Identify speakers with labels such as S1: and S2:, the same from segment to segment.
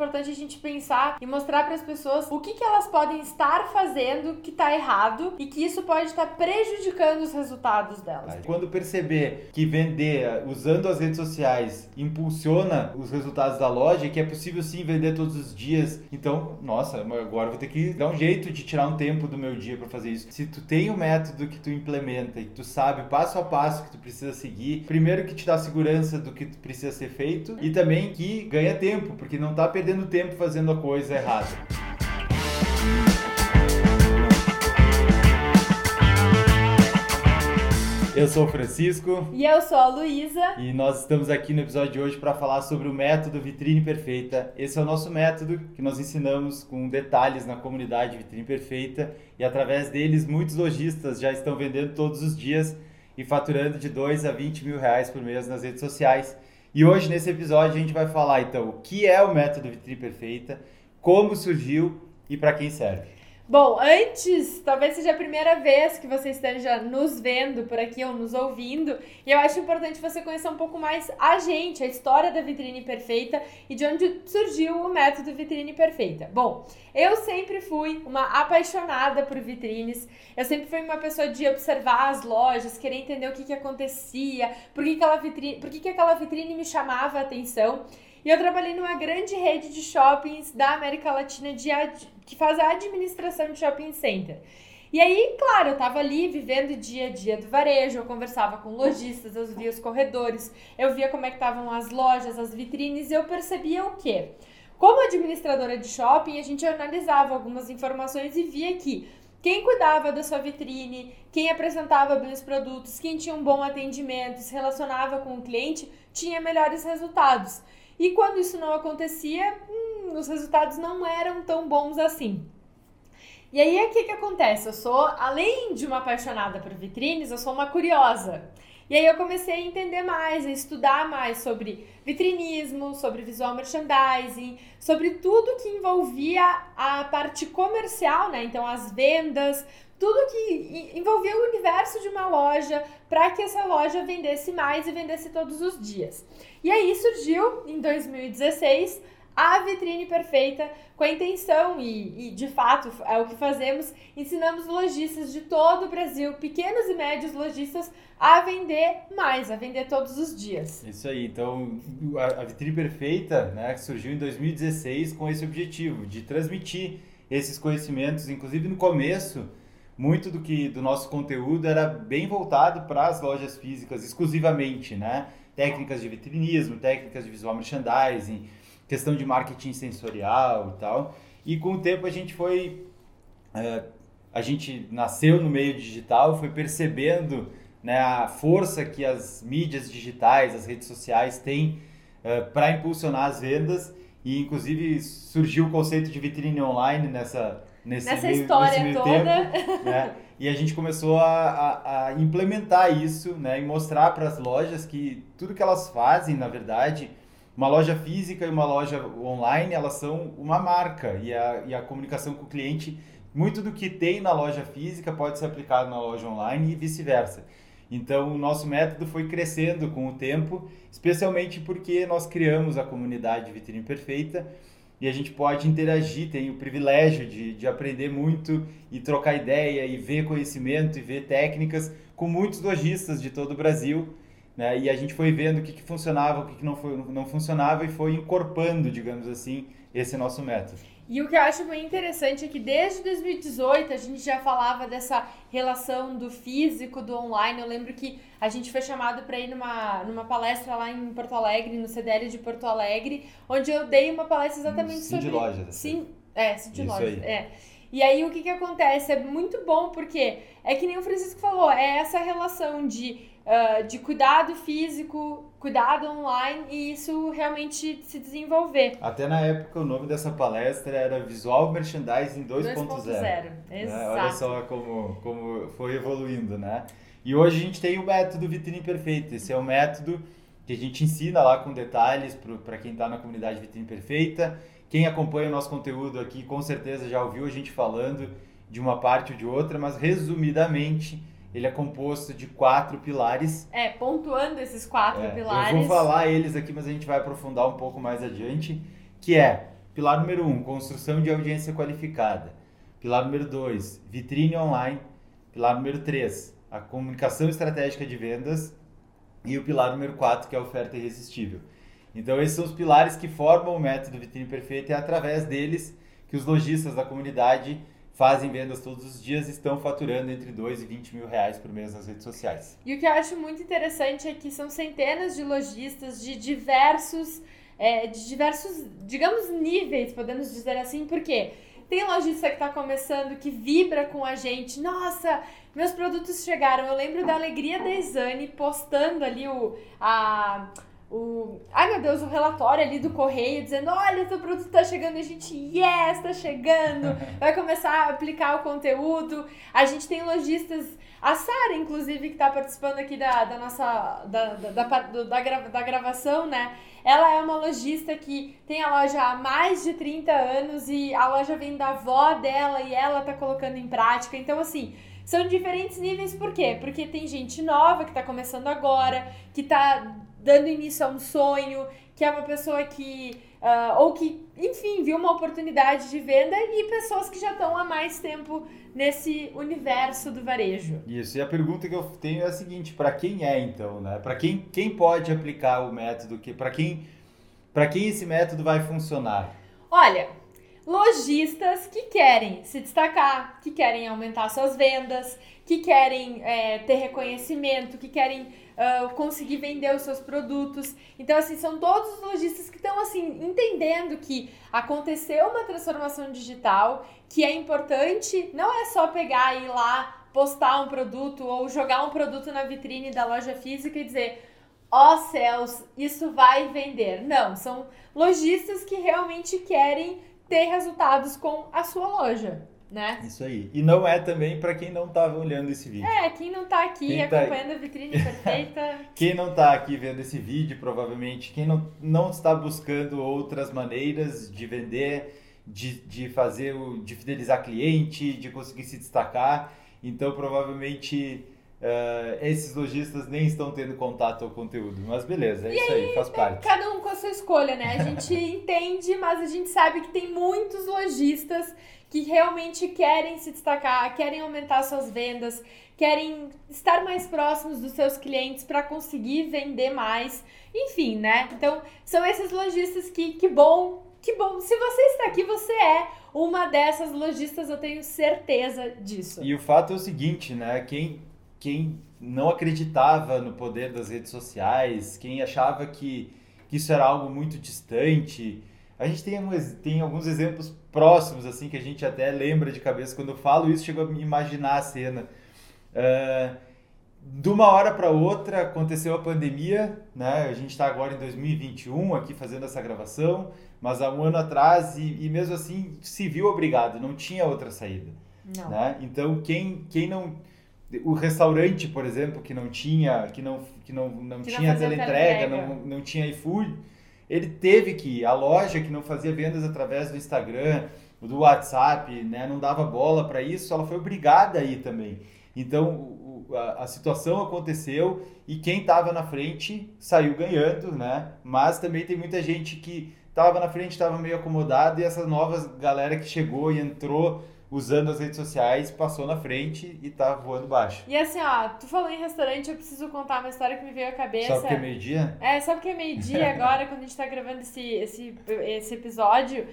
S1: importante a gente pensar e mostrar para as pessoas o que, que elas podem estar fazendo que tá errado e que isso pode estar prejudicando os resultados delas.
S2: Quando perceber que vender usando as redes sociais impulsiona os resultados da loja, que é possível sim vender todos os dias, então, nossa, agora vou ter que dar um jeito de tirar um tempo do meu dia para fazer isso. Se tu tem um método que tu implementa e tu sabe passo a passo que tu precisa seguir, primeiro que te dá segurança do que precisa ser feito e também que ganha tempo, porque não tá perdendo tempo fazendo a coisa errada. Eu sou o Francisco.
S1: E eu sou a Luísa.
S2: E nós estamos aqui no episódio de hoje para falar sobre o método Vitrine Perfeita. Esse é o nosso método que nós ensinamos com detalhes na comunidade Vitrine Perfeita e através deles muitos lojistas já estão vendendo todos os dias e faturando de 2 a 20 mil reais por mês nas redes sociais. E hoje nesse episódio a gente vai falar então o que é o método Vitrine Perfeita, como surgiu e para quem serve.
S1: Bom, antes, talvez seja a primeira vez que você esteja nos vendo por aqui ou nos ouvindo, e eu acho importante você conhecer um pouco mais a gente, a história da vitrine perfeita e de onde surgiu o método vitrine perfeita. Bom, eu sempre fui uma apaixonada por vitrines, eu sempre fui uma pessoa de observar as lojas, querer entender o que, que acontecia, por que, que, vitrine, por que, que aquela vitrine me chamava a atenção. E eu trabalhei numa grande rede de shoppings da América Latina de, que faz a administração de shopping center. E aí, claro, eu tava ali vivendo o dia a dia do varejo, eu conversava com lojistas, eu via os corredores, eu via como é que estavam as lojas, as vitrines, e eu percebia o quê? Como administradora de shopping, a gente analisava algumas informações e via que quem cuidava da sua vitrine, quem apresentava bem os produtos, quem tinha um bom atendimento, se relacionava com o cliente, tinha melhores resultados. E quando isso não acontecia, hum, os resultados não eram tão bons assim. E aí, o que, que acontece? Eu sou, além de uma apaixonada por vitrines, eu sou uma curiosa. E aí eu comecei a entender mais, a estudar mais sobre vitrinismo, sobre visual merchandising, sobre tudo que envolvia a parte comercial, né? Então as vendas, tudo que envolvia o universo de uma loja para que essa loja vendesse mais e vendesse todos os dias. E aí surgiu em 2016 a vitrine perfeita com a intenção e, e, de fato é o que fazemos, ensinamos lojistas de todo o Brasil, pequenos e médios lojistas a vender mais, a vender todos os dias.
S2: Isso aí, então a, a vitrine perfeita, né, surgiu em 2016 com esse objetivo de transmitir esses conhecimentos, inclusive no começo muito do que do nosso conteúdo era bem voltado para as lojas físicas exclusivamente, né? Técnicas de vitrinismo, técnicas de visual merchandising, questão de marketing sensorial e tal. E com o tempo a gente foi, é, a gente nasceu no meio digital, foi percebendo né, a força que as mídias digitais, as redes sociais têm é, para impulsionar as vendas e inclusive surgiu o conceito de vitrine online nessa
S1: nesse Nessa meio, história
S2: nesse
S1: toda.
S2: Tempo, né? E a gente começou a, a, a implementar isso né? e mostrar para as lojas que tudo que elas fazem, na verdade, uma loja física e uma loja online, elas são uma marca e a, e a comunicação com o cliente, muito do que tem na loja física pode ser aplicado na loja online e vice-versa. Então, o nosso método foi crescendo com o tempo, especialmente porque nós criamos a comunidade Vitrine Perfeita, e a gente pode interagir, tem o privilégio de, de aprender muito e trocar ideia e ver conhecimento e ver técnicas com muitos lojistas de todo o Brasil. Né? E a gente foi vendo o que, que funcionava, o que, que não, foi, não funcionava e foi incorporando, digamos assim, esse nosso método.
S1: E o que eu acho bem interessante é que desde 2018 a gente já falava dessa relação do físico, do online. Eu lembro que a gente foi chamado para ir numa, numa palestra lá em Porto Alegre, no CDL de Porto Alegre, onde eu dei uma palestra exatamente sobre.
S2: De lojas.
S1: Sim, é, de lojas. É. E aí o que, que acontece? É muito bom porque é que nem o Francisco falou, é essa relação de uh, de cuidado físico, cuidado online e isso realmente se desenvolver.
S2: Até na época o nome dessa palestra era Visual Merchandising 2.0.
S1: Né?
S2: Exato. Olha só como, como foi evoluindo, né? E hoje a gente tem o método Vitrine Perfeita. Esse é o método que a gente ensina lá com detalhes para quem está na comunidade Vitrine Perfeita. Quem acompanha o nosso conteúdo aqui com certeza já ouviu a gente falando de uma parte ou de outra, mas resumidamente ele é composto de quatro pilares.
S1: É, pontuando esses quatro
S2: é,
S1: pilares.
S2: Eu vou falar eles aqui, mas a gente vai aprofundar um pouco mais adiante, que é Pilar número um, construção de audiência qualificada. Pilar número dois, vitrine online. Pilar número três, a comunicação estratégica de vendas. E o pilar número quatro, que é a oferta irresistível. Então, esses são os pilares que formam o método Vitrine Perfeita e é através deles que os lojistas da comunidade fazem vendas todos os dias estão faturando entre 2 e 20 mil reais por mês nas redes sociais.
S1: E o que eu acho muito interessante é que são centenas de lojistas de diversos, é, de diversos, digamos, níveis, podemos dizer assim, porque tem lojista que está começando, que vibra com a gente. Nossa, meus produtos chegaram. Eu lembro da alegria da Exane postando ali o, a, o. Ai meu Deus, o relatório ali do correio dizendo: olha, seu produto tá chegando, e a gente, yes, tá chegando, vai começar a aplicar o conteúdo. A gente tem lojistas, a Sara, inclusive, que tá participando aqui da, da nossa. Da, da, da, da, da gravação, né? Ela é uma lojista que tem a loja há mais de 30 anos e a loja vem da avó dela e ela tá colocando em prática. Então, assim. São diferentes níveis, por quê? Porque tem gente nova que está começando agora, que está dando início a um sonho, que é uma pessoa que. Uh, ou que, enfim, viu uma oportunidade de venda e pessoas que já estão há mais tempo nesse universo do varejo.
S2: Isso, e a pergunta que eu tenho é a seguinte: para quem é então, né? Para quem, quem pode aplicar o método? Que, para quem, quem esse método vai funcionar?
S1: Olha, lojistas que querem se destacar, que querem aumentar suas vendas, que querem é, ter reconhecimento, que querem uh, conseguir vender os seus produtos. Então, assim, são todos os lojistas que estão, assim, entendendo que aconteceu uma transformação digital, que é importante, não é só pegar e ir lá postar um produto ou jogar um produto na vitrine da loja física e dizer ó oh, céus, isso vai vender. Não, são lojistas que realmente querem ter resultados com a sua loja né?
S2: Isso aí. E não é também para quem não estava olhando esse vídeo.
S1: É, quem não está aqui quem tá acompanhando tá... a vitrine perfeita.
S2: quem não está aqui vendo esse vídeo, provavelmente, quem não, não está buscando outras maneiras de vender, de, de fazer o. de fidelizar cliente, de conseguir se destacar. Então, provavelmente. Uh, esses lojistas nem estão tendo contato ao conteúdo, mas beleza, é e isso aí, aí, faz né, parte.
S1: Cada um com a sua escolha, né? A gente entende, mas a gente sabe que tem muitos lojistas que realmente querem se destacar, querem aumentar suas vendas, querem estar mais próximos dos seus clientes para conseguir vender mais. Enfim, né? Então, são esses lojistas que, que bom, que bom. Se você está aqui, você é uma dessas lojistas, eu tenho certeza disso.
S2: E o fato é o seguinte, né? Quem, quem não acreditava no poder das redes sociais, quem achava que, que isso era algo muito distante, a gente tem, tem alguns exemplos próximos, assim, que a gente até lembra de cabeça. Quando eu falo isso, chego a me imaginar a cena. Uh, de uma hora para outra aconteceu a pandemia, né? A gente está agora em 2021 aqui fazendo essa gravação, mas há um ano atrás e, e mesmo assim se viu obrigado, não tinha outra saída. Não. Né? Então quem, quem não o restaurante, por exemplo, que não tinha, que não, que não, não que tinha teleentrega, não, não tinha iFood, ele teve que, a loja que não fazia vendas através do Instagram, do WhatsApp, né, não dava bola para isso, ela foi obrigada a ir também. Então, a, a, situação aconteceu e quem estava na frente saiu ganhando, né? Mas também tem muita gente que estava na frente, estava meio acomodado e essa nova galera que chegou e entrou usando as redes sociais, passou na frente e tá voando baixo.
S1: E assim, ó, tu falou em restaurante, eu preciso contar uma história que me veio à cabeça.
S2: Sabe que é meio-dia?
S1: É, sabe que é meio-dia agora, quando a gente tá gravando esse, esse, esse episódio.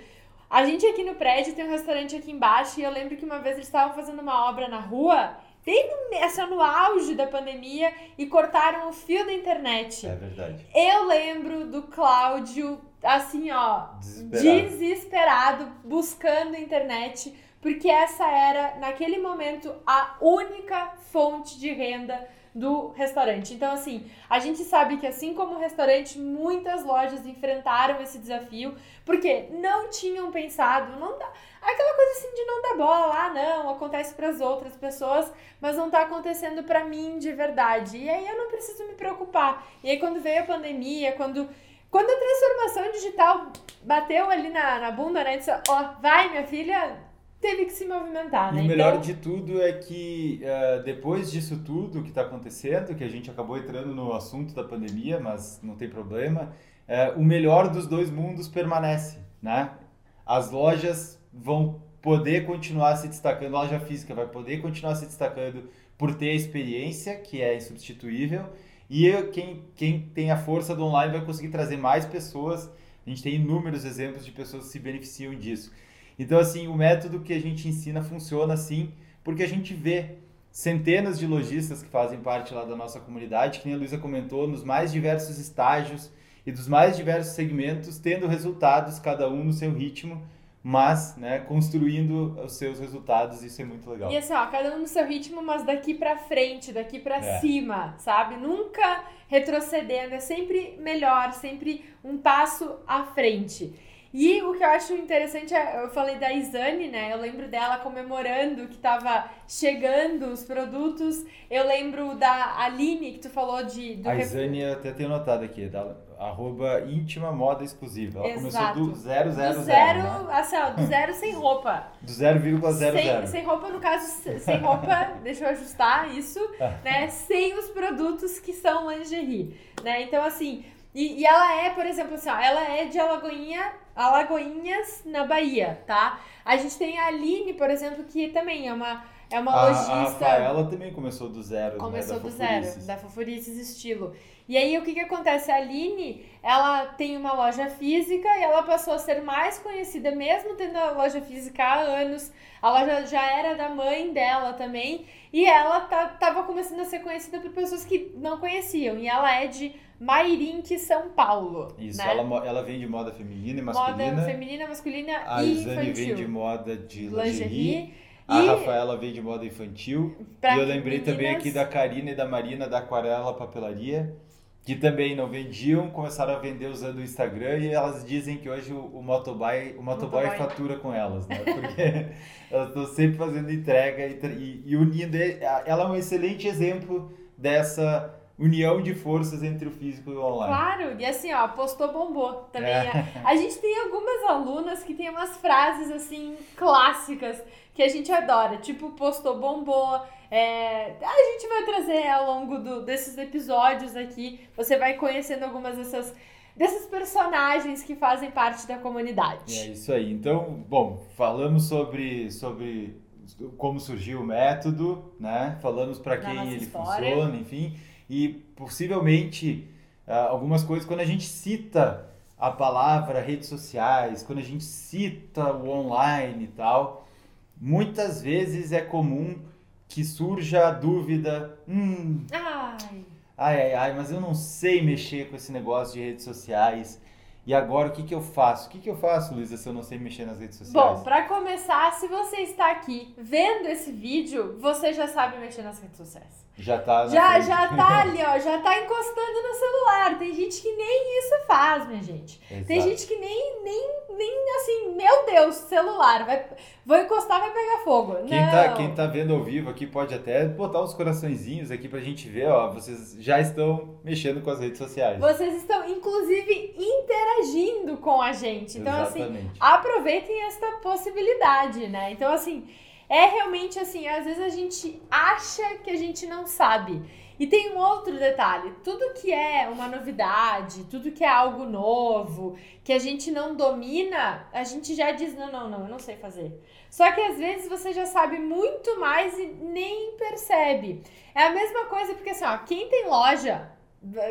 S1: A gente aqui no prédio tem um restaurante aqui embaixo e eu lembro que uma vez eles estavam fazendo uma obra na rua, bem no, assim, no auge da pandemia, e cortaram o fio da internet.
S2: É verdade.
S1: Eu lembro do Cláudio, assim, ó, desesperado, desesperado buscando internet porque essa era, naquele momento, a única fonte de renda do restaurante. Então, assim, a gente sabe que assim como o restaurante, muitas lojas enfrentaram esse desafio, porque não tinham pensado, não dá, aquela coisa assim de não dar bola lá, não, acontece para as outras pessoas, mas não tá acontecendo para mim de verdade. E aí eu não preciso me preocupar. E aí quando veio a pandemia, quando quando a transformação digital bateu ali na, na bunda, né? Disse, ó, oh, vai, minha filha, teve que se movimentar, né?
S2: E o melhor então... de tudo é que uh, depois disso tudo que está acontecendo, que a gente acabou entrando no assunto da pandemia, mas não tem problema, uh, o melhor dos dois mundos permanece, né? as lojas vão poder continuar se destacando, a loja física vai poder continuar se destacando por ter a experiência, que é insubstituível, e quem, quem tem a força do online vai conseguir trazer mais pessoas. A gente tem inúmeros exemplos de pessoas que se beneficiam disso. Então, assim, o método que a gente ensina funciona assim, porque a gente vê centenas de lojistas que fazem parte lá da nossa comunidade, que nem a Luísa comentou, nos mais diversos estágios e dos mais diversos segmentos, tendo resultados, cada um no seu ritmo, mas, né, construindo os seus resultados, isso é muito legal.
S1: E assim, ó, cada um no seu ritmo, mas daqui para frente, daqui para é. cima, sabe? Nunca retrocedendo, é sempre melhor, sempre um passo à frente. E o que eu acho interessante, é, eu falei da Isane, né? Eu lembro dela comemorando que estava chegando os produtos. Eu lembro da Aline, que tu falou de...
S2: Do a Isane eu até tenho notado aqui, da arroba íntima moda exclusiva. Ela Exato. começou do zero, zero, do
S1: zero.
S2: Zero,
S1: né? assim, ó, do zero sem roupa.
S2: Do 0,00.
S1: Sem, sem roupa, no caso, sem roupa, deixa eu ajustar isso, ah. né? Sem os produtos que são lingerie, né? Então, assim... E, e ela é, por exemplo, assim, ó, ela é de Alagoinha Alagoinhas, na Bahia, tá? A gente tem a Aline, por exemplo, que também é uma, é uma
S2: a,
S1: lojista. A
S2: Rafaela também começou do zero,
S1: né, Começou
S2: né?
S1: do zero, da Fofurices Estilo. E aí, o que que acontece? A Aline, ela tem uma loja física e ela passou a ser mais conhecida, mesmo tendo a loja física há anos. A loja já era da mãe dela também. E ela tá, tava começando a ser conhecida por pessoas que não conheciam. E ela é de Mairink, São Paulo.
S2: Isso,
S1: né?
S2: ela, ela vende moda feminina e masculina.
S1: Moda feminina, masculina
S2: a
S1: e
S2: infantil. A
S1: Isane
S2: vende moda de lingerie. lingerie. A e... Rafaela vende moda infantil. Pra e eu lembrei meninas... também aqui da Karina e da Marina da Aquarela Papelaria, que também não vendiam, começaram a vender usando o Instagram e elas dizem que hoje o, o motoboy, o motoboy, motoboy fatura com elas, né? Porque elas estão sempre fazendo entrega e, e, e unindo. Ela é um excelente exemplo dessa união de forças entre o físico e o online.
S1: Claro, e assim, ó, postou bombou também. É. A, a gente tem algumas alunas que tem umas frases assim clássicas que a gente adora, tipo postou bombou. É, a gente vai trazer ao longo do, desses episódios aqui, você vai conhecendo algumas dessas desses personagens que fazem parte da comunidade.
S2: É isso aí. Então, bom, falamos sobre sobre como surgiu o método, né? Falamos para quem ele história. funciona, enfim e possivelmente uh, algumas coisas quando a gente cita a palavra redes sociais, quando a gente cita o online e tal, muitas vezes é comum que surja a dúvida, hum,
S1: ai.
S2: ai, ai, ai, mas eu não sei mexer com esse negócio de redes sociais. E agora o que, que eu faço? O que, que eu faço, Luísa, se eu não sei mexer nas redes sociais?
S1: Bom, para começar, se você está aqui vendo esse vídeo, você já sabe mexer nas redes sociais.
S2: Já tá
S1: já, já tá ali, ó, já tá encostando no celular. Tem gente que nem isso faz, minha gente. Exato. Tem gente que nem, nem, nem assim, meu Deus, celular, vai, vou encostar, vai pegar fogo.
S2: Quem
S1: Não.
S2: tá, quem tá vendo ao vivo aqui pode até botar uns coraçõezinhos aqui pra gente ver, ó, vocês já estão mexendo com as redes sociais.
S1: Vocês estão, inclusive, interagindo com a gente. Então, assim, Exatamente. assim, aproveitem esta possibilidade, né? Então, assim é realmente assim, às vezes a gente acha que a gente não sabe. E tem um outro detalhe: tudo que é uma novidade, tudo que é algo novo, que a gente não domina, a gente já diz: não, não, não, eu não sei fazer. Só que às vezes você já sabe muito mais e nem percebe. É a mesma coisa, porque assim, ó, quem tem loja,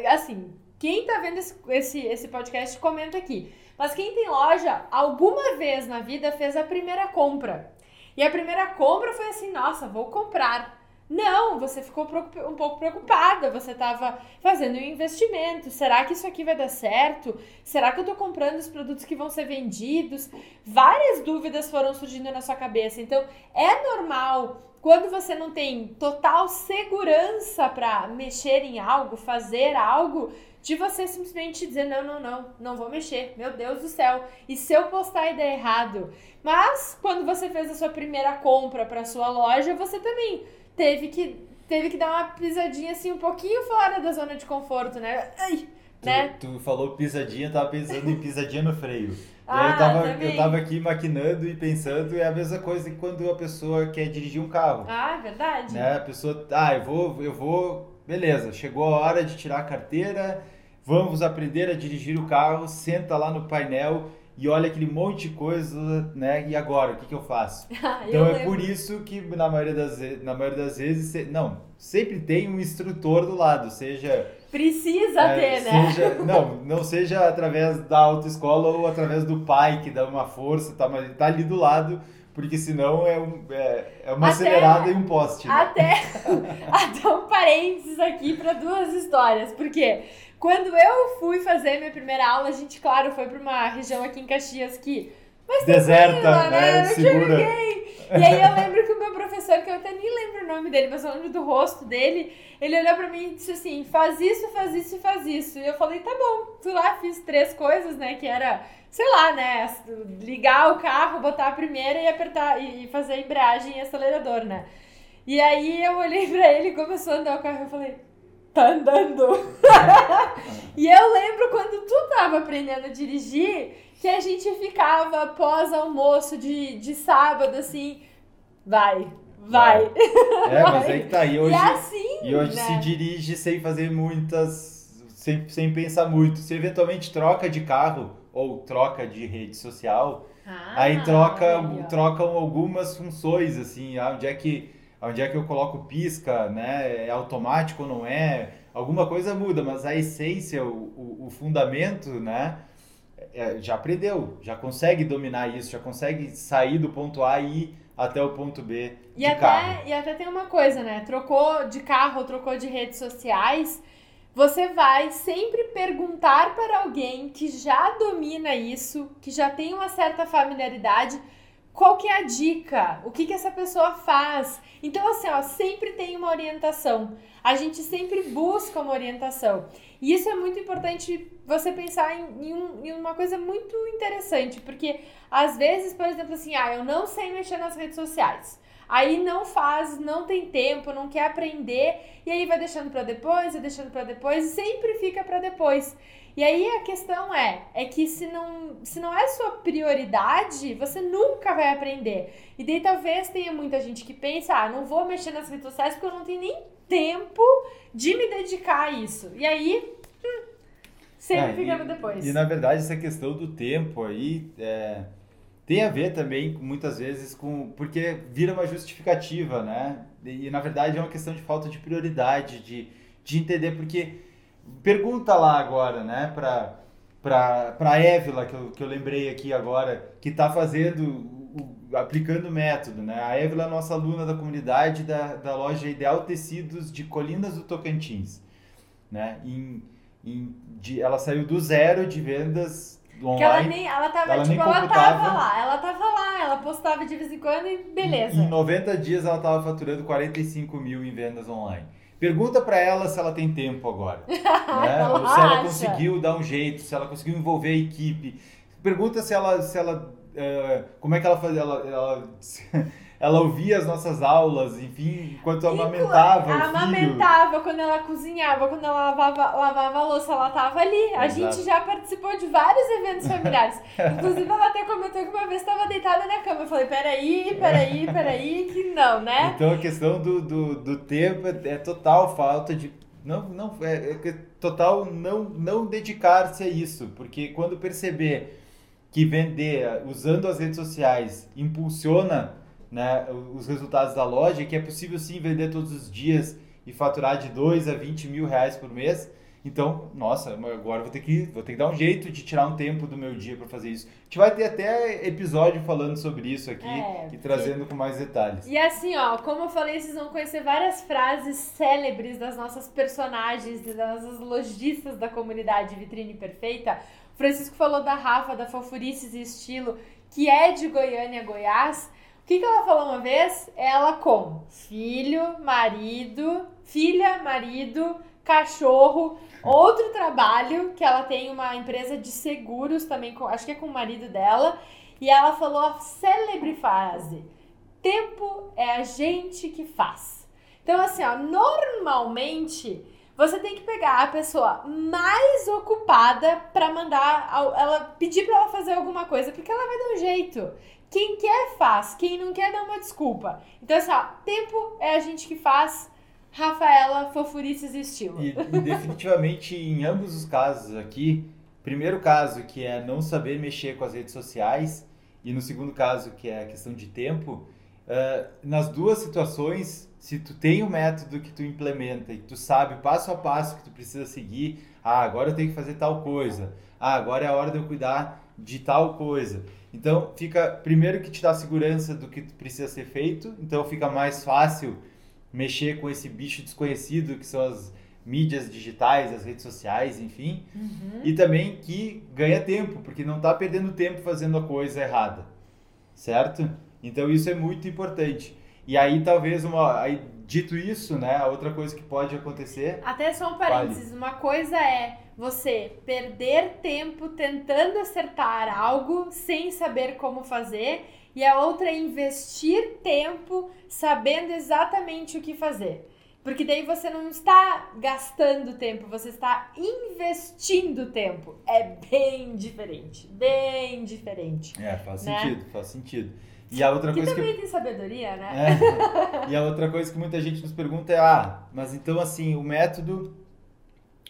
S1: assim, quem tá vendo esse, esse, esse podcast, comenta aqui. Mas quem tem loja, alguma vez na vida fez a primeira compra. E a primeira compra foi assim: nossa, vou comprar. Não, você ficou um pouco preocupada, você estava fazendo um investimento. Será que isso aqui vai dar certo? Será que eu estou comprando os produtos que vão ser vendidos? Várias dúvidas foram surgindo na sua cabeça. Então, é normal quando você não tem total segurança para mexer em algo, fazer algo, de você simplesmente dizer: não, não, não, não vou mexer, meu Deus do céu. E se eu postar e der errado? Mas quando você fez a sua primeira compra para sua loja, você também teve que, teve que dar uma pisadinha assim um pouquinho fora da zona de conforto, né? Ai,
S2: tu,
S1: né?
S2: tu falou pisadinha, tava pensando em pisadinha no freio.
S1: Ah,
S2: eu, tava, eu tava aqui maquinando e pensando, é a mesma coisa que quando a pessoa quer dirigir um carro.
S1: Ah, é verdade.
S2: Né? A pessoa, ah, eu vou, eu vou, beleza, chegou a hora de tirar a carteira, vamos aprender a dirigir o carro, senta lá no painel e olha aquele monte de coisa, né? E agora, o que, que eu faço?
S1: Ah, eu
S2: Então é
S1: lembro.
S2: por isso que na maioria das, na maioria das vezes, não, sempre tem um instrutor do lado, seja
S1: Precisa
S2: é,
S1: ter, né?
S2: seja, não, não seja através da autoescola ou através do pai que dá uma força, tá, mas ele tá ali do lado, porque senão é, um, é, é uma
S1: Até-
S2: acelerada e um poste. né?
S1: Até, até um parênteses aqui para duas histórias. Porque quando eu fui fazer minha primeira aula, a gente, claro, foi para uma região aqui em Caxias que. Mas
S2: Deserta,
S1: tranquila,
S2: né?
S1: Não tinha ninguém. E aí eu lembro que o meu professor, que eu até nem lembro o nome dele, mas eu lembro do rosto dele, ele olhou pra mim e disse assim: faz isso, faz isso e faz isso. E eu falei: tá bom. Fui lá, fiz três coisas, né? Que era, sei lá, né? Ligar o carro, botar a primeira e apertar, e fazer a embreagem e acelerador, né? E aí eu olhei pra ele e começou a andar o carro e eu falei: tá andando. e eu lembro quando tu tava aprendendo a dirigir que a gente ficava pós almoço de, de sábado assim, vai, vai.
S2: É, mas aí que tá. E hoje,
S1: e assim,
S2: e hoje
S1: né?
S2: se dirige sem fazer muitas. Sem, sem pensar muito. Se eventualmente troca de carro ou troca de rede social,
S1: Ah,
S2: aí troca,
S1: aí,
S2: algumas funções, assim, ah, onde é que. Onde é que eu coloco pisca, né? É automático ou não é? Alguma coisa muda, mas a essência, o, o, o fundamento, né? é, já aprendeu, já consegue dominar isso, já consegue sair do ponto A e ir até o ponto B
S1: E
S2: de
S1: até,
S2: carro.
S1: e até tem uma coisa, né? Trocou de carro, trocou de redes sociais. Você vai sempre perguntar para alguém que já domina isso, que já tem uma certa familiaridade, qual que é a dica, o que, que essa pessoa faz. Então, assim, ó, sempre tem uma orientação. A gente sempre busca uma orientação. E isso é muito importante você pensar em, em um- em uma coisa muito interessante, porque às vezes, por exemplo, assim, ah, eu não sei mexer nas redes sociais. Aí não faz, não tem tempo, não quer aprender, e aí vai deixando pra depois, vai deixando pra depois, e sempre fica pra depois. E aí a questão é, é que se não, se não é sua prioridade, você nunca vai aprender. E daí talvez tenha muita gente que pensa, ah, não vou mexer nas redes sociais porque eu não tenho nem tempo de me dedicar a isso. E aí, hum, sempre
S2: É,
S1: fica
S2: e-
S1: pra depois.
S2: E na verdade essa questão do tempo aí é, tem a ver também muitas vezes com porque vira uma justificativa, né? E, na verdade é uma questão de falta de prioridade, de, de entender porque pergunta lá agora, né? Para para Évila que eu, que eu lembrei aqui agora que está fazendo o- o- aplicando o método, né? A Évila é nossa aluna da comunidade da, da loja Ideal Tecidos de Colinas do Tocantins, né? Em, em- de, ela saiu do zero de vendas
S1: Porque ela
S2: online.
S1: nem, ela tava,
S2: Ela nem
S1: tipo, ela tava lá, ela tava lá, ela postava de vez em quando e beleza.
S2: Em 90 dias ela estava faturando 45 mil em vendas online. Pergunta para ela se ela tem tempo agora. né?
S1: Ela
S2: se ela conseguiu dar um jeito, se ela conseguiu envolver a equipe. Pergunta se ela, se ela eh, como é que ela fazia, ela, ela, ela ouvia as nossas aulas, enfim, enquanto amamentava
S1: Ela amamentava quando ela cozinhava, quando ela lavava, lavava a louça, ela tava ali. A
S2: Exato.
S1: gente já participou de vários eventos familiares. Inclusive, ela até comentou que uma vez estava deitada na cama. Eu falei, peraí, peraí, peraí, que não, né?
S2: Então a questão do, do, do tempo é, é total falta de. Não, não, é, é total não, não dedicar-se a isso. Porque quando perceber que vender usando as redes sociais impulsiona né, os resultados da loja, que é possível sim vender todos os dias e faturar de 2 a 20 mil reais por mês. Então, nossa, agora vou ter que vou ter que dar um jeito de tirar um tempo do meu dia para fazer isso. A gente vai ter até episódio falando sobre isso aqui
S1: É,
S2: e trazendo com mais detalhes.
S1: E assim, ó, como eu falei, vocês vão conhecer várias frases célebres das nossas personagens, das nossas lojistas da comunidade Vitrine Perfeita. Francisco falou da Rafa, da Fofurices e Estilo, que é de Goiânia, Goiás. O que, que ela falou uma vez? Ela com filho, marido, filha, marido, cachorro, outro trabalho, que ela tem uma empresa de seguros também, com, acho que é com o marido dela. E ela falou a célebre frase: tempo é a gente que faz. Então, assim, ó, normalmente você tem que pegar a pessoa mais ocupada pra mandar ela pedir pra ela fazer alguma coisa, porque ela vai dar um jeito. Quem quer faz, quem não quer dá uma desculpa. Então, assim, ó, tempo é a gente que faz. Rafaela, fofurices e estilo.
S2: E, e definitivamente em ambos os casos aqui, primeiro caso, que é não saber mexer com as redes sociais, e no segundo caso, que é a questão de tempo, uh, nas duas situações, se tu tem um método que tu implementa e tu sabe passo a passo que tu precisa seguir, ah, agora eu tenho que fazer tal coisa, ah, agora é a hora de eu cuidar de tal coisa. Então, fica primeiro que te dá segurança do que precisa ser feito, então fica mais fácil mexer com esse bicho desconhecido que são as mídias digitais, as redes sociais, enfim. Uhum. E também que ganha tempo, porque não está perdendo tempo fazendo a coisa errada. Certo? Então isso é muito importante. E aí talvez uma aí dito isso, né, a outra coisa que pode acontecer.
S1: Até só um parênteses, vale. uma coisa é você perder tempo tentando acertar algo sem saber como fazer, e a outra é investir tempo sabendo exatamente o que fazer. Porque daí você não está gastando tempo, você está investindo tempo. É bem diferente, bem diferente.
S2: É, faz né? sentido, faz sentido. E a outra
S1: que
S2: coisa
S1: também
S2: que...
S1: tem sabedoria, né?
S2: É. E a outra coisa que muita gente nos pergunta é, ah, mas então assim, o método,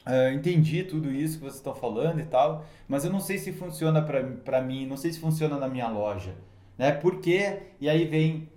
S2: uh, entendi tudo isso que vocês estão falando e tal, mas eu não sei se funciona para mim, não sei se funciona na minha loja, né? Por quê? E aí vem,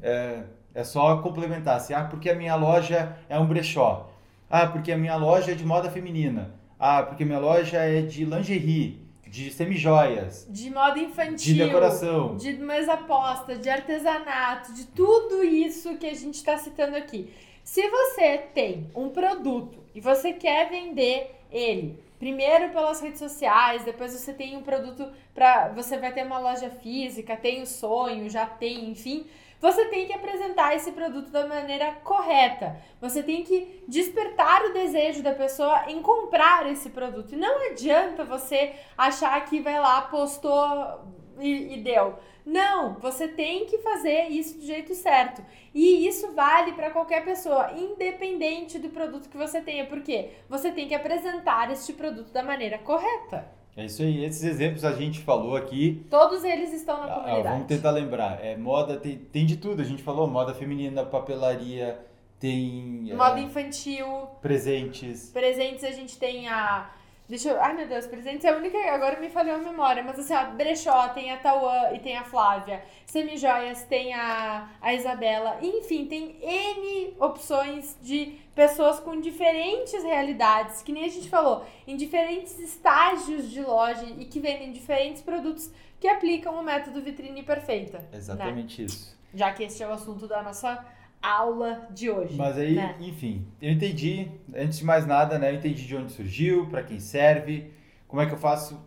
S2: é, é só complementar, assim, ah, porque a minha loja é um brechó, ah, porque a minha loja é de moda feminina, ah, porque a minha loja é de lingerie, de semijoias,
S1: de moda infantil,
S2: de decoração,
S1: de mesa posta, de artesanato, de tudo isso que a gente está citando aqui. Se você tem um produto e você quer vender ele, primeiro pelas redes sociais, depois você tem um produto para você vai ter uma loja física, tem o sonho, já tem, enfim, você tem que apresentar esse produto da maneira correta. Você tem que despertar o desejo da pessoa em comprar esse produto. E não adianta você achar que vai lá, postou e, e deu. Não, você tem que fazer isso do jeito certo. E isso vale para qualquer pessoa, independente do produto que você tenha, porque você tem que apresentar este produto da maneira correta.
S2: É isso aí. Esses exemplos a gente falou aqui.
S1: Todos eles estão na ah, comunidade.
S2: Ah, vamos tentar lembrar. É moda, tem, tem de tudo. A gente falou moda feminina, papelaria, tem.
S1: Moda é, infantil.
S2: Presentes.
S1: Presentes a gente tem a Deixa eu. Ai meu Deus, presentes é a única. Agora me falhou a memória. Mas assim, ó, Brechó tem a Tauã e tem a Flávia. Semijoias tem a, a Isabela. Enfim, tem N opções de pessoas com diferentes realidades. Que nem a gente falou, em diferentes estágios de loja e que vendem diferentes produtos que aplicam o método vitrine perfeita. Né?
S2: Exatamente né? isso.
S1: Já que este é o assunto da nossa aula de hoje.
S2: Mas aí,
S1: né?
S2: enfim, eu entendi, antes de mais nada, né? Eu entendi de onde surgiu, para quem serve, como é que eu faço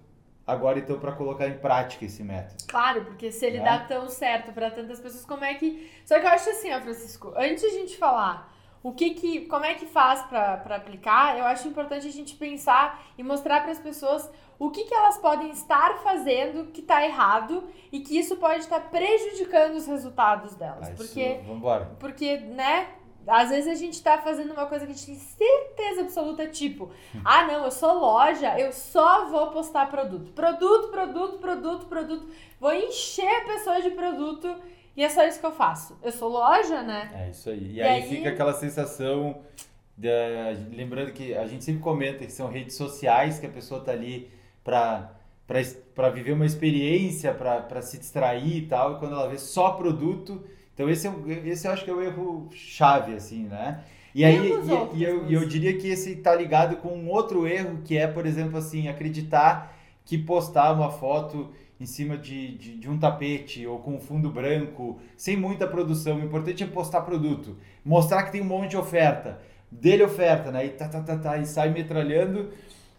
S2: agora então para colocar em prática esse método.
S1: Claro, porque se ele né? dá tão certo para tantas pessoas, como é que. Só que eu acho assim, ó, Francisco, antes de a gente falar o que que, como é que faz para aplicar, eu acho importante a gente pensar e mostrar para as pessoas o que, que elas podem estar fazendo que está errado e que isso pode estar prejudicando os resultados delas.
S2: Ah,
S1: porque,
S2: vambora.
S1: porque, né, às vezes a gente está fazendo uma coisa que a gente tem certeza absoluta, tipo, ah, não, eu sou loja, eu só vou postar produto. Produto, produto, produto, produto. Vou encher a pessoa de produto e é só isso que eu faço. Eu sou loja, né?
S2: É isso aí. E, e aí, aí, fica aquela sensação. De, lembrando que a gente sempre comenta que são redes sociais que a pessoa tá ali para viver uma experiência, para se distrair e tal, e quando ela vê só produto. Então, esse, é, esse eu acho que é o erro chave, assim, né? E aí, e, e, eu, eu diria que esse tá ligado com um outro erro, que é, por exemplo, assim, acreditar que postar uma foto em cima de, de, de, um tapete ou com um fundo branco, sem muita produção. O importante é postar produto, mostrar que tem um monte de oferta, dele oferta, né? E, tá, tá, tá, tá, e sai metralhando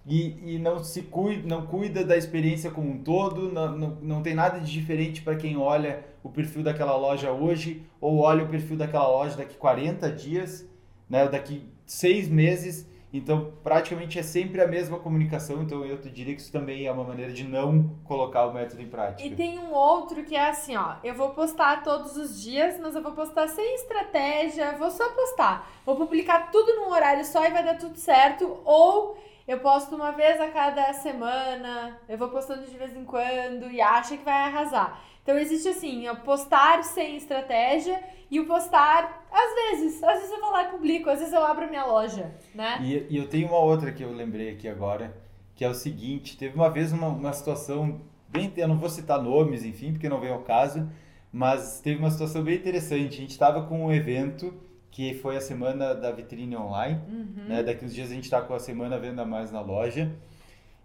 S2: e, e não se cuida, não cuida da experiência como um todo, não, não, não tem nada de diferente para quem olha o perfil daquela loja hoje ou olha o perfil daquela loja daqui 40 dias, né? Daqui seis meses então, praticamente é sempre a mesma comunicação. Então, eu te diria que isso também é uma maneira de não colocar o método em prática.
S1: E tem um outro que é assim, ó. Eu vou postar todos os dias, mas eu vou postar sem estratégia. Vou só postar. Vou publicar tudo num horário só e vai dar tudo certo. Ou eu posto uma vez a cada semana. Eu vou postando de vez em quando e acha que vai arrasar. Então, existe assim, o postar sem estratégia e o postar, às vezes. Às vezes eu vou lá e publico, às vezes eu abro minha loja, né?
S2: E, e eu tenho uma outra que eu lembrei aqui agora, que é o seguinte, teve uma vez uma, uma situação bem, eu não vou citar nomes, enfim, porque não vem ao caso, mas teve uma situação bem interessante. A gente estava com um evento que foi a semana da vitrine online, uhum. né? Daqui uns dias a gente está com a semana venda mais na loja.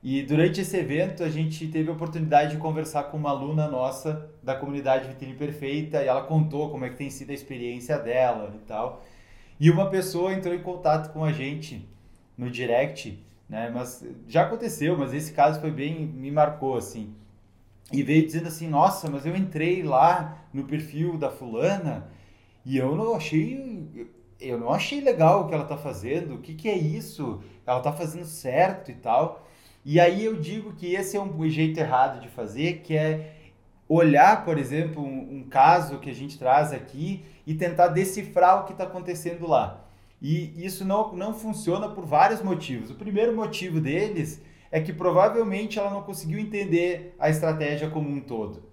S2: E durante esse evento a gente teve a oportunidade de conversar com uma aluna nossa da comunidade Vitrine Perfeita e ela contou como é que tem sido a experiência dela e tal. E uma pessoa entrou em contato com a gente no direct, né? Mas já aconteceu, mas esse caso foi bem me marcou assim. E veio dizendo assim: "Nossa, mas eu entrei lá no perfil da fulana e eu não achei eu não achei legal o que ela tá fazendo. O que que é isso? Ela tá fazendo certo e tal". E aí eu digo que esse é um jeito errado de fazer, que é olhar, por exemplo, um, um caso que a gente traz aqui e tentar decifrar o que está acontecendo lá. E isso não, não funciona por vários motivos. O primeiro motivo deles é que provavelmente ela não conseguiu entender a estratégia como um todo.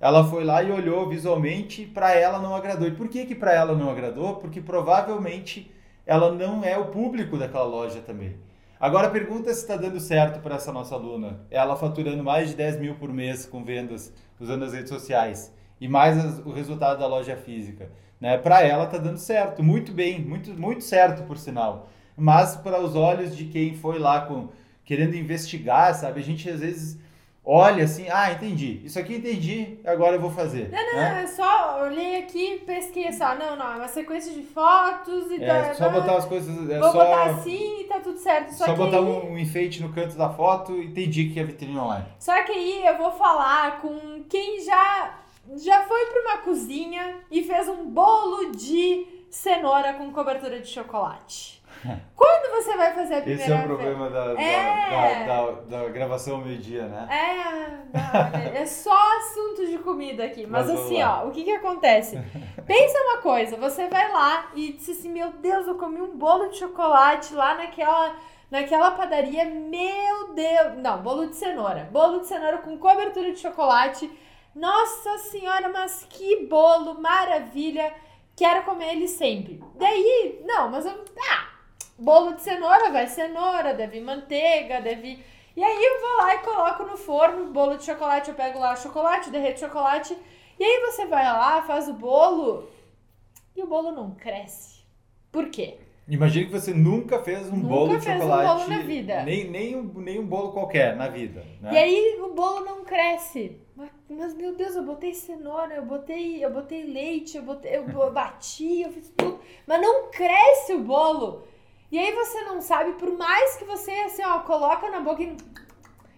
S2: Ela foi lá e olhou visualmente para ela não agradou. E por que que para ela não agradou? Porque provavelmente ela não é o público daquela loja também. Agora pergunta se está dando certo para essa nossa aluna. Ela faturando mais de 10 mil por mês com vendas usando as redes sociais e mais as, o resultado da loja física. Né? Para ela está dando certo, muito bem, muito, muito certo por sinal. Mas para os olhos de quem foi lá com querendo investigar, sabe? A gente às vezes olha assim, ah, entendi. Isso aqui entendi, agora eu vou fazer.
S1: Não, não, né? é só olhei aqui, pesquei só. Não, não, é uma sequência de fotos e
S2: é, tá, só botar as coisas. É
S1: vou
S2: só,
S1: botar assim e tá tudo certo. Só,
S2: só botar
S1: aí,
S2: um, um, enfeite no canto da foto e entendi que é vitrine online.
S1: Só que aí eu vou falar com quem já, já foi para uma cozinha e fez um bolo de cenoura com cobertura de chocolate. Quando você vai fazer a primeira
S2: Esse é o problema da, é... Da, da, da, da, gravação meio-dia, né?
S1: É, é só assunto de comida aqui. Mas, Mas assim, ó, o que que acontece? Pensa uma coisa, você vai lá e diz assim, meu Deus, eu comi um bolo de chocolate lá naquela naquela padaria, meu Deus. Não, bolo de cenoura. Bolo de cenoura com cobertura de chocolate. Nossa senhora, mas que bolo, maravilha. Quero comer ele sempre. Daí, não, mas eu. Ah, bolo de cenoura, vai cenoura, deve manteiga, deve. E aí eu vou lá e coloco no forno, bolo de chocolate, eu pego lá chocolate, derreto chocolate. E aí você vai lá, faz o bolo e o bolo não cresce. Por quê?
S2: Imagina que você nunca fez um nunca bolo de fez chocolate.
S1: Um bolo na vida.
S2: Nem, nem, um, nem um bolo qualquer na vida. Né?
S1: E aí o bolo não cresce. Mas, mas, meu Deus, eu botei cenoura, eu botei, eu botei leite, eu botei, eu bati, eu fiz tudo. Mas não cresce o bolo. E aí você não sabe, por mais que você, assim, ó, coloca na boca e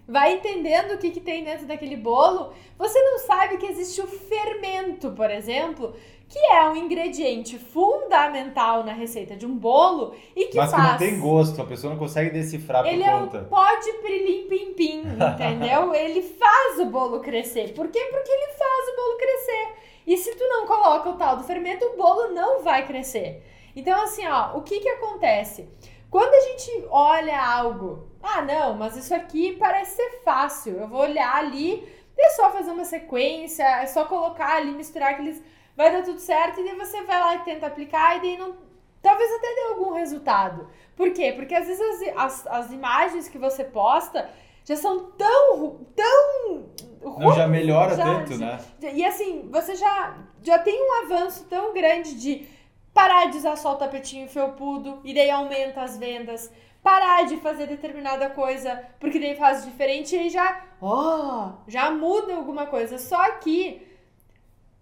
S1: vai entendendo o que, que tem dentro daquele bolo, você não sabe que existe o fermento, por exemplo, que é um ingrediente fundamental na receita de um bolo e que
S2: Mas
S1: faz...
S2: que não tem gosto, a pessoa não consegue decifrar
S1: Ele
S2: por conta.
S1: Ele é um pó de prilim pim pim, entendeu? ele faz o bolo crescer. Por quê? Porque ele faz o bolo crescer. E se tu não coloca o tal do fermento, o bolo não vai crescer. Então, assim, ó, o que que acontece? Quando a gente olha algo, ah, não, mas isso aqui parece ser fácil, eu vou olhar ali, é só fazer uma sequência, é só colocar ali, misturar aqueles. Vai dar tudo certo, e daí você vai lá e tenta aplicar, e daí não. Talvez até dê algum resultado. Por quê? Porque às vezes as, as, as imagens que você posta já são tão. tão.
S2: Não, já melhora já, tanto, né?
S1: E assim, você já, já tem um avanço tão grande de parar de usar só o tapetinho felpudo e daí aumenta as vendas, parar de fazer determinada coisa porque daí faz diferente e aí já, ó, oh, já muda alguma coisa. Só que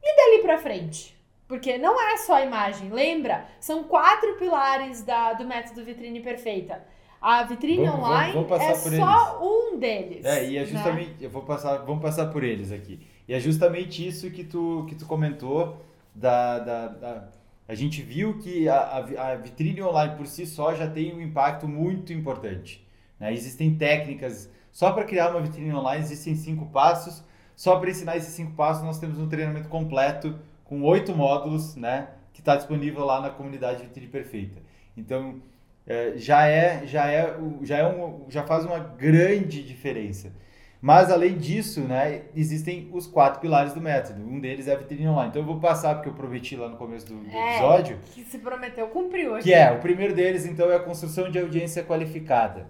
S1: e dali para frente? Porque não é só a imagem, lembra? São quatro pilares da, do método vitrine perfeita. A vitrine vamos, online vamos, vamos é só eles. um deles.
S2: É, e é né? justamente, né? eu vou passar, vamos passar por eles aqui. E é justamente isso que tu, que tu comentou da, da, da a gente viu que a, a, vitrine online por si só já tem um impacto muito importante. Né? Existem técnicas, só para criar uma vitrine online existem cinco passos. Só para ensinar esses cinco passos nós temos um treinamento completo com oito módulos, né? Que está disponível lá na comunidade Vitrine Perfeita. Então é, já é já é já é um, já faz uma grande diferença. Mas, além disso, né, existem os quatro pilares do método. Um deles é a vitrine online. Então, eu vou passar, porque eu prometi lá no começo do, do é, episódio.
S1: Que se prometeu, cumpriu. Aqui.
S2: Que é, o primeiro deles, então, é a construção de audiência qualificada.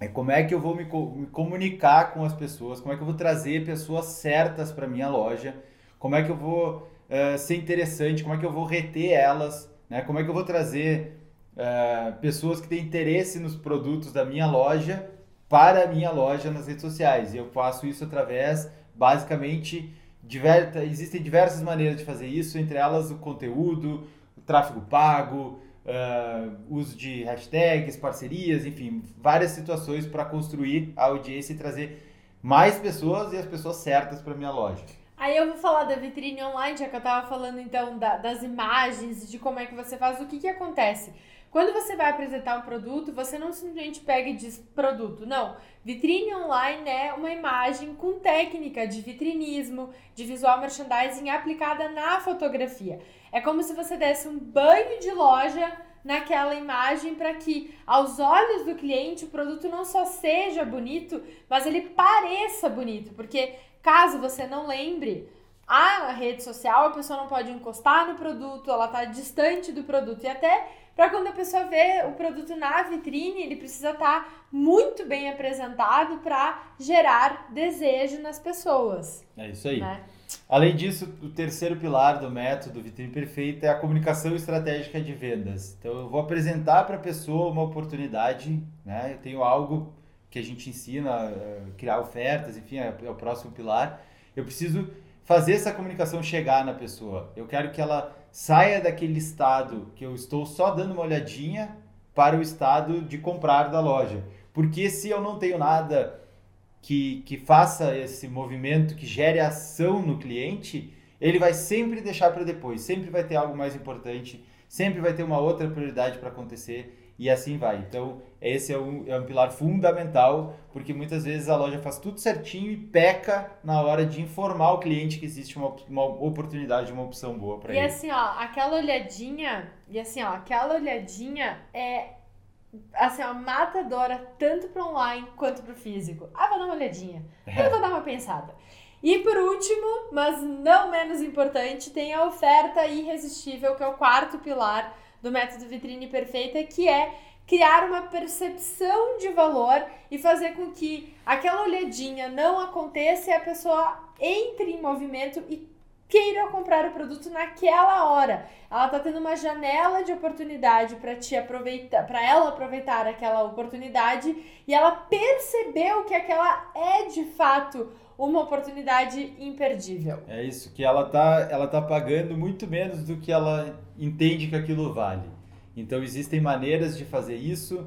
S2: é como é que eu vou me, me comunicar com as pessoas, como é que eu vou trazer pessoas certas para minha loja, como é que eu vou uh, ser interessante, como é que eu vou reter elas, né? como é que eu vou trazer uh, pessoas que têm interesse nos produtos da minha loja para a minha loja nas redes sociais. E eu faço isso através, basicamente, diver... existem diversas maneiras de fazer isso, entre elas o conteúdo, o tráfego pago, uh, uso de hashtags, parcerias, enfim, várias situações para construir a audiência e trazer mais pessoas e as pessoas certas para minha loja.
S1: Aí eu vou falar da vitrine online, já que eu estava falando então da, das imagens, de como é que você faz, o que que acontece? Quando você vai apresentar um produto, você não simplesmente pega e diz produto, não. Vitrine online é uma imagem com técnica de vitrinismo, de visual merchandising aplicada na fotografia. É como se você desse um banho de loja naquela imagem para que aos olhos do cliente o produto não só seja bonito, mas ele pareça bonito, porque caso você não lembre, a rede social a pessoa não pode encostar no produto, ela está distante do produto e até para quando a pessoa vê o produto na vitrine, ele precisa estar tá muito bem apresentado para gerar desejo nas pessoas.
S2: É isso aí. Né? Além disso, o terceiro pilar do método Vitrine Perfeita é a comunicação estratégica de vendas. Então, eu vou apresentar para a pessoa uma oportunidade, né? Eu tenho algo que a gente ensina, eh, criar ofertas, enfim, é, é o próximo pilar. Eu preciso fazer essa comunicação chegar na pessoa. Eu quero que ela saia daquele estado que eu estou só dando uma olhadinha para o estado de comprar da loja. Porque se eu não tenho nada que, que faça esse movimento, que gere ação no cliente, ele vai sempre deixar para depois, sempre vai ter algo mais importante, sempre vai ter uma outra prioridade para acontecer e assim vai. Então, esse é um, é um pilar fundamental, porque muitas vezes a loja faz tudo certinho e peca na hora de informar o cliente que existe uma, uma oportunidade, uma opção boa para ele.
S1: E assim, ó, aquela olhadinha, e assim, ó, aquela olhadinha é assim, ó, matadora tanto para online quanto para o físico. Ah, vou dar uma olhadinha. É. Eu vou dar uma pensada. E por último, mas não menos importante, tem a oferta irresistível, que é o quarto pilar do método vitrine perfeita, que é criar uma percepção de valor e fazer com que aquela olhadinha não aconteça e a pessoa entre em movimento e queira comprar o produto naquela hora. Ela tá tendo uma janela de oportunidade para te aproveitar, para ela aproveitar aquela oportunidade e ela percebeu que aquela é de fato uma oportunidade imperdível.
S2: É isso, que ela tá, ela tá pagando muito menos do que ela entende que aquilo vale. Então existem maneiras de fazer isso,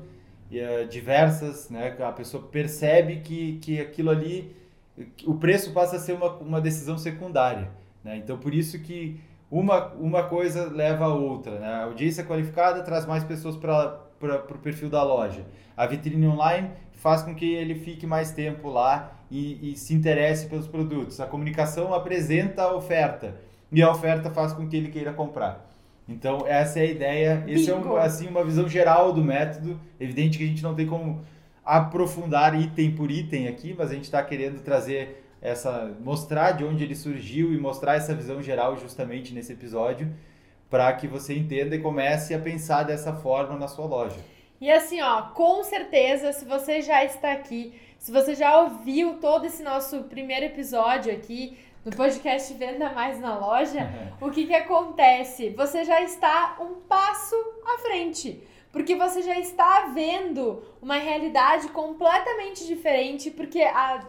S2: e, uh, diversas, né? A pessoa percebe que, que aquilo ali, o preço passa a ser uma, uma decisão secundária. Né? Então por isso que uma, uma coisa leva a outra. Né? A audiência qualificada traz mais pessoas para o perfil da loja. A vitrine online faz com que ele fique mais tempo lá e, e se interesse pelos produtos. A comunicação apresenta a oferta e a oferta faz com que ele queira comprar. Então, essa é a ideia. Esse é um, assim, uma visão geral do método. Evidente que a gente não tem como aprofundar item por item aqui, mas a gente está querendo trazer essa. mostrar de onde ele surgiu e mostrar essa visão geral justamente nesse episódio, para que você entenda e comece a pensar dessa forma na sua loja.
S1: E assim, ó, com certeza, se você já está aqui, se você já ouviu todo esse nosso primeiro episódio aqui no podcast Venda Mais na Loja, o que que acontece? Você já está um passo à frente. Porque você já está vendo uma realidade completamente diferente, porque há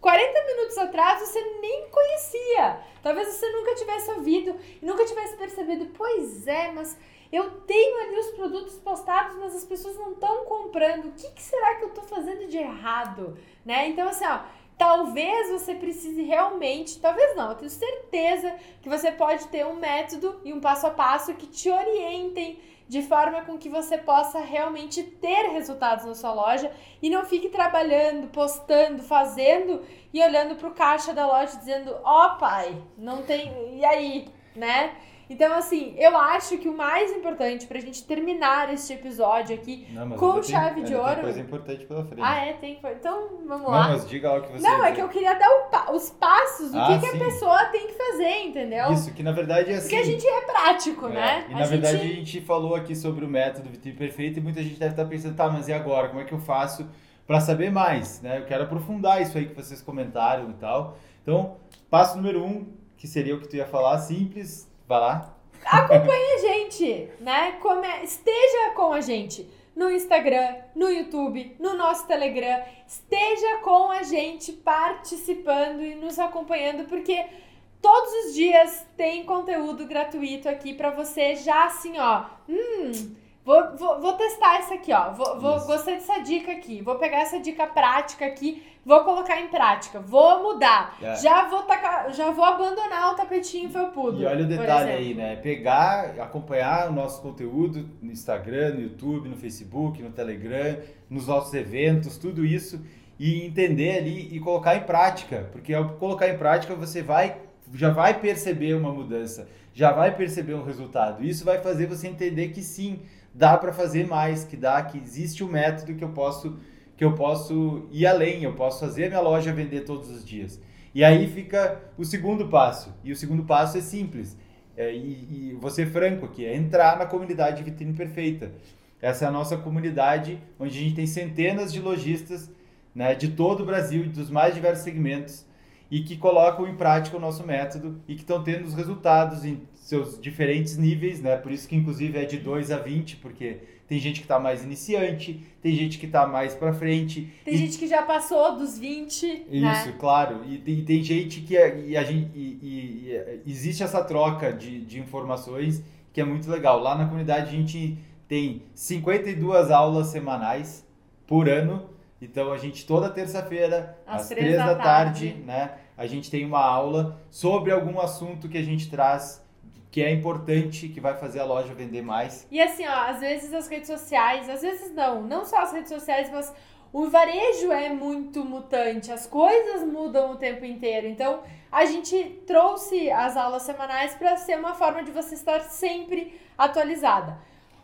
S1: 40 minutos atrás você nem conhecia. Talvez você nunca tivesse ouvido e nunca tivesse percebido. Pois é, mas eu tenho ali os produtos postados, mas as pessoas não estão comprando. O que, que, será que eu estou fazendo de errado? Né? Então, assim, ó, talvez você precise realmente, talvez não, eu tenho certeza que você pode ter um método e um passo a passo que te orientem de forma com que você possa realmente ter resultados na sua loja e não fique trabalhando, postando, fazendo e olhando para o caixa da loja dizendo: "Ó, oh, pai, não tem, e aí?", né? Então, assim, eu acho que o mais importante pra gente terminar este episódio aqui Não, com chave de ouro. Tem
S2: coisa importante pela frente.
S1: Ah, é? Tem. Então, vamos lá.
S2: Não, mas diga o que você.
S1: Não, é que eu queria dar o, os passos, o ah, que, que, a pessoa tem que fazer, entendeu?
S2: Isso, que na verdade é assim.
S1: Porque a gente é prático, é. né?
S2: E a na gente... verdade a gente falou aqui sobre o método Vitrine Perfeito e muita gente deve estar pensando, tá, mas e agora? Como é que eu faço para saber mais, né? Eu quero aprofundar isso aí que vocês comentaram e tal. Então, passo número um, que seria o que tu ia falar, simples, vai lá.
S1: Acompanhe a gente, né? Come... Esteja com a gente no Instagram, no YouTube, no nosso Telegram. Esteja com a gente participando e nos acompanhando, porque todos os dias tem conteúdo gratuito aqui para você já assim, ó. Hum, Vou, vou, vou testar essa aqui, ó. Vou, vou, gostei dessa dica aqui. Vou pegar essa dica prática aqui, vou colocar em prática. Vou mudar. É. Já vou tacar, já vou abandonar o tapetinho felpudo.
S2: E olha o detalhe aí, né? Pegar, acompanhar o nosso conteúdo no Instagram, no YouTube, no Facebook, no Telegram, nos nossos eventos, tudo isso e entender ali e colocar em prática, porque ao colocar em prática você vai já vai perceber uma mudança, já vai perceber um resultado. Isso vai fazer você entender que sim, dá para fazer mais, que dá, que existe um método que eu posso que eu posso ir além, eu posso fazer a minha loja vender todos os dias. E aí fica o segundo passo. E o segundo passo é simples. É, e, e ser franco aqui, é entrar na comunidade Vitrine Perfeita. Essa é a nossa comunidade, onde a gente tem centenas de lojistas né, de todo o Brasil, dos mais diversos segmentos, e que colocam em prática o nosso método e que estão tendo os resultados em seus diferentes níveis, né? Por isso que inclusive é de 2 a 20, porque tem gente que está mais iniciante, tem gente que está mais para frente.
S1: Tem e... gente que já passou dos 20, né?
S2: Isso,
S1: né?
S2: claro. E tem, tem gente que é, e a gente, e, e, e, existe essa troca de, de informações que é muito legal. Lá na comunidade a gente tem 52 aulas semanais por ano então a gente toda terça-feira, às, às três da, da tarde, tarde, né, a gente tem uma aula sobre algum assunto que a gente traz que é importante, que vai fazer a loja vender mais.
S1: E assim, ó, às vezes as redes sociais, às vezes não, não só as redes sociais, mas o varejo é muito mutante, as coisas mudam o tempo inteiro. Então, a gente trouxe as aulas semanais para ser uma forma de você estar sempre atualizada.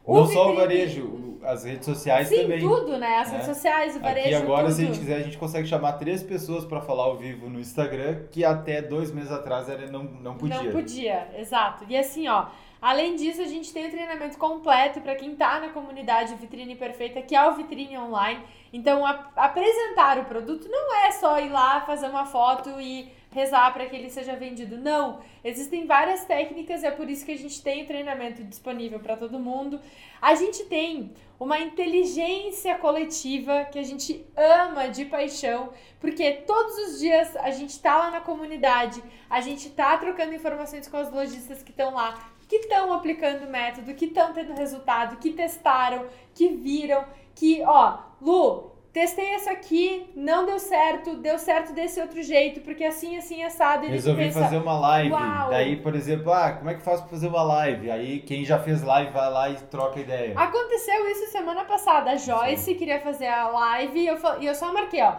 S2: Não só o varejo, as redes sociais
S1: Sim,
S2: também.
S1: tudo, né? As redes sociais, o varejo.
S2: E agora,
S1: tudo.
S2: se a gente quiser, a gente consegue chamar três pessoas para falar ao vivo no Instagram, que até dois meses atrás era, não, não podia.
S1: Não podia, exato. E assim, ó. Além disso, a gente tem o treinamento completo para quem está na comunidade Vitrine Perfeita, que é o Vitrine Online. Então, a, apresentar o produto não é só ir lá fazer uma foto e rezar para que ele seja vendido. Não, existem várias técnicas, é por isso que a gente tem o treinamento disponível para todo mundo. A gente tem uma inteligência coletiva que a gente ama de paixão, porque todos os dias a gente tá lá na comunidade, a gente tá trocando informações com os lojistas que estão lá, que estão aplicando o método, que estão tendo resultado, que testaram, que viram, que, ó, Lu, testei essa aqui, não deu certo, deu certo desse outro jeito, porque assim, assim, assado.
S2: E Resolvi pensa, fazer uma live. Uau. Daí, por exemplo, ah, como é que faço pra fazer uma live? Aí quem já fez live vai lá e troca ideia.
S1: Aconteceu isso semana passada. A Joyce Sim. queria fazer a live e eu, e eu só marquei, ó.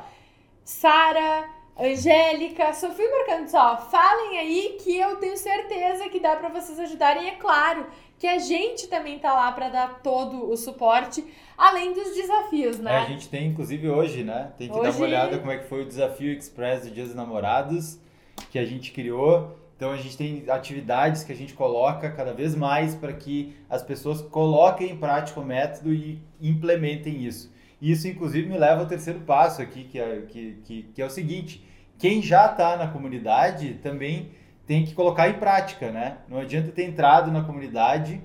S1: Sara, Angélica, só fui marcando só. Falem aí que eu tenho certeza que dá para vocês ajudarem. É claro que a gente também tá lá para dar todo o suporte, além dos desafios, né?
S2: É, a gente tem, inclusive hoje, né? Tem que hoje... dar uma olhada como é que foi o desafio Express do Dia dos Namorados que a gente criou. Então a gente tem atividades que a gente coloca cada vez mais para que as pessoas coloquem em prática o método e implementem isso. Isso, inclusive, me leva ao terceiro passo aqui, que é, que, que, que é o seguinte: quem já está na comunidade também tem que colocar em prática, né? Não adianta ter entrado na comunidade,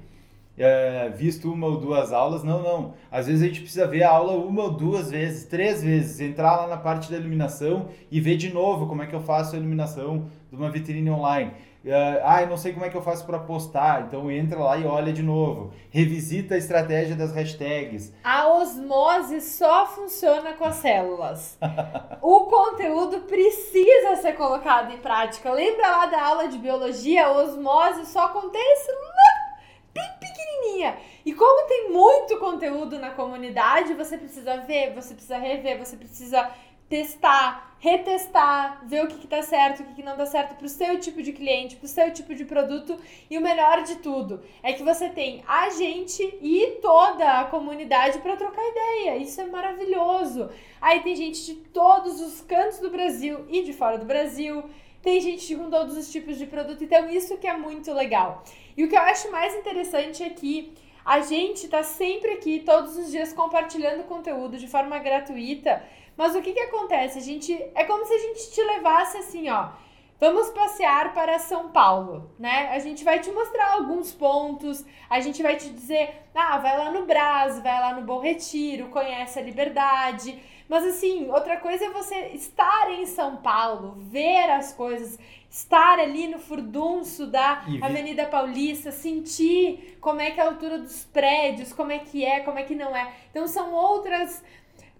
S2: é, visto uma ou duas aulas, não, não. Às vezes a gente precisa ver a aula uma ou duas vezes, três vezes, entrar lá na parte da iluminação e ver de novo como é que eu faço a iluminação de uma vitrine online. Uh, ah, eu não sei como é que eu faço para postar, então entra lá e olha de novo. Revisita a estratégia das hashtags.
S1: A osmose só funciona com as células. o conteúdo precisa ser colocado em prática. Lembra lá da aula de biologia? A osmose só acontece lá, bem pequenininha. E como tem muito conteúdo na comunidade, você precisa ver, você precisa rever, você precisa testar, retestar, ver o que, está certo, o que, que não dá certo para o seu tipo de cliente, para o seu tipo de produto. E o melhor de tudo é que você tem a gente e toda a comunidade para trocar ideia. Isso é maravilhoso. Aí tem gente de todos os cantos do Brasil e de fora do Brasil. Tem gente com todos os tipos de produto, então isso que é muito legal. E o que eu acho mais interessante é que A gente tá sempre aqui, todos os dias, compartilhando conteúdo de forma gratuita. Mas o que que acontece? A gente. É como se a gente te levasse assim, ó. Vamos passear para São Paulo, né? A gente vai te mostrar alguns pontos, a gente vai te dizer, ah, vai lá no Brás, vai lá no Bom Retiro, conhece a Liberdade. Mas assim, outra coisa é você estar em São Paulo, ver as coisas, estar ali no furdunço da Avenida Paulista, sentir como é que é a altura dos prédios, como é que é, como é que não é. Então são outras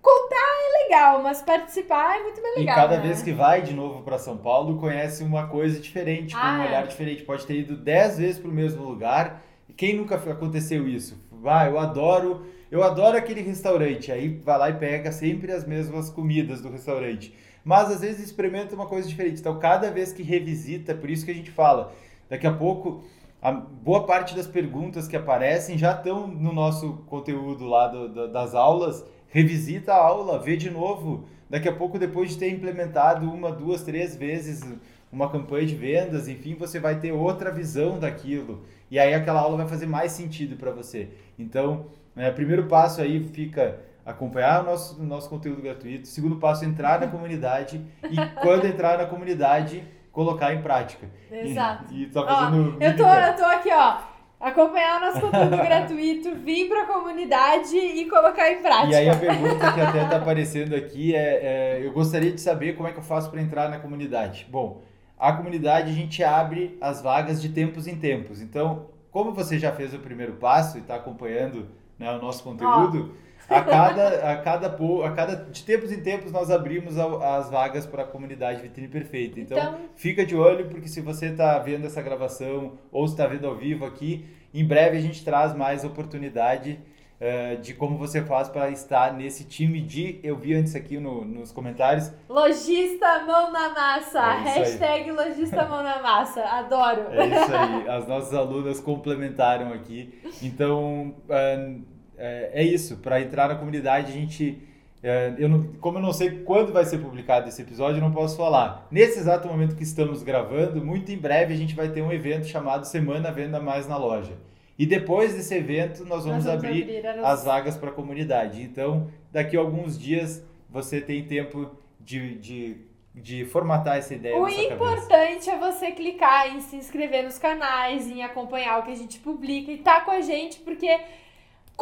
S1: Contar é legal, mas participar é muito mais legal.
S2: E cada
S1: né?
S2: vez que vai de novo para São Paulo, conhece uma coisa diferente, com
S1: Ah,
S2: um
S1: é.
S2: olhar diferente. Pode ter ido dez vezes para o mesmo lugar. E quem nunca aconteceu isso? Vai, eu adoro, eu adoro aquele restaurante. Aí vai lá e pega sempre as mesmas comidas do restaurante. Mas às vezes experimenta uma coisa diferente. Então, cada vez que revisita, por isso que a gente fala, daqui a pouco a boa parte das perguntas que aparecem já estão no nosso conteúdo lá do- do- das aulas. Revisita a aula, vê de novo. Daqui a pouco, depois de ter implementado uma, duas, três vezes uma campanha de vendas, enfim, você vai ter outra visão daquilo. E aí aquela aula vai fazer mais sentido para você. Então, né, primeiro passo aí fica acompanhar o nosso, o nosso conteúdo gratuito. Segundo passo, entrar na comunidade. E quando entrar na comunidade, colocar em prática.
S1: Exato.
S2: E, e tá
S1: Ó,
S2: fazendo.
S1: eu, tô, eu tô aqui, ó. Acompanhar o nosso conteúdo gratuito, vir pra comunidade e colocar em prática.
S2: E aí a pergunta que até está aparecendo aqui é, é, eu gostaria de saber como é que eu faço para entrar na comunidade. Bom, a comunidade a gente abre as vagas de tempos em tempos. Então, como você já fez o primeiro passo e está acompanhando né, o nosso conteúdo, a cada, a cada a cada de tempos em tempos nós abrimos as vagas para a comunidade Vitrine Perfeita. Então,
S1: Então-
S2: fica de olho porque se você está vendo essa gravação ou está vendo ao vivo aqui, em breve a gente traz mais oportunidade eh, de como você faz para estar nesse time de. Eu vi antes aqui no- nos comentários.
S1: Lojista mão na massa.
S2: É aí.
S1: Hashtag lojista mão na massa. Adoro.
S2: É isso aí. As nossas alunas complementaram aqui. Então, eh, é, é isso. Para entrar na comunidade, a gente. eh, eu não- como eu não sei quando vai ser publicado esse episódio, eu não posso falar. Nesse exato momento que estamos gravando, muito em breve a gente vai ter um evento chamado Semana Venda Mais na Loja. E depois desse evento, nós vamos,
S1: Nós vamos
S2: abrir
S1: abrir
S2: as vagas para a comunidade. Então, daqui a alguns dias, você tem tempo de, de, de formatar essa ideia
S1: O
S2: sua cabeça.
S1: importante é você clicar em se inscrever nos canais, em acompanhar o que a gente publica e tá com a gente, porque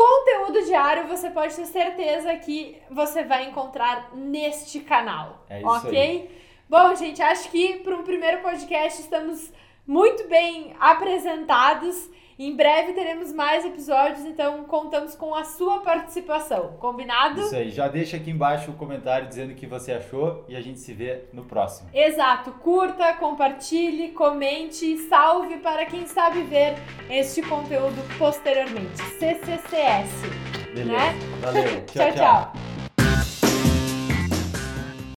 S1: conteúdo diário você pode ter certeza que você vai encontrar neste canal.
S2: É isso
S1: ok? Bom, gente, acho que para um primeiro podcast estamos muito bem apresentados. Em breve teremos mais episódios, então contamos com a sua participação. Combinado?
S2: Isso aí. Já deixa aqui embaixo o comentário dizendo o que você achou e a gente se vê no próximo.
S1: Exato, curta, compartilhe, comente, salve para quem sabe ver este conteúdo posteriormente. CCCS,
S2: Beleza.
S1: né?
S2: Valeu.
S1: tchau. tchau.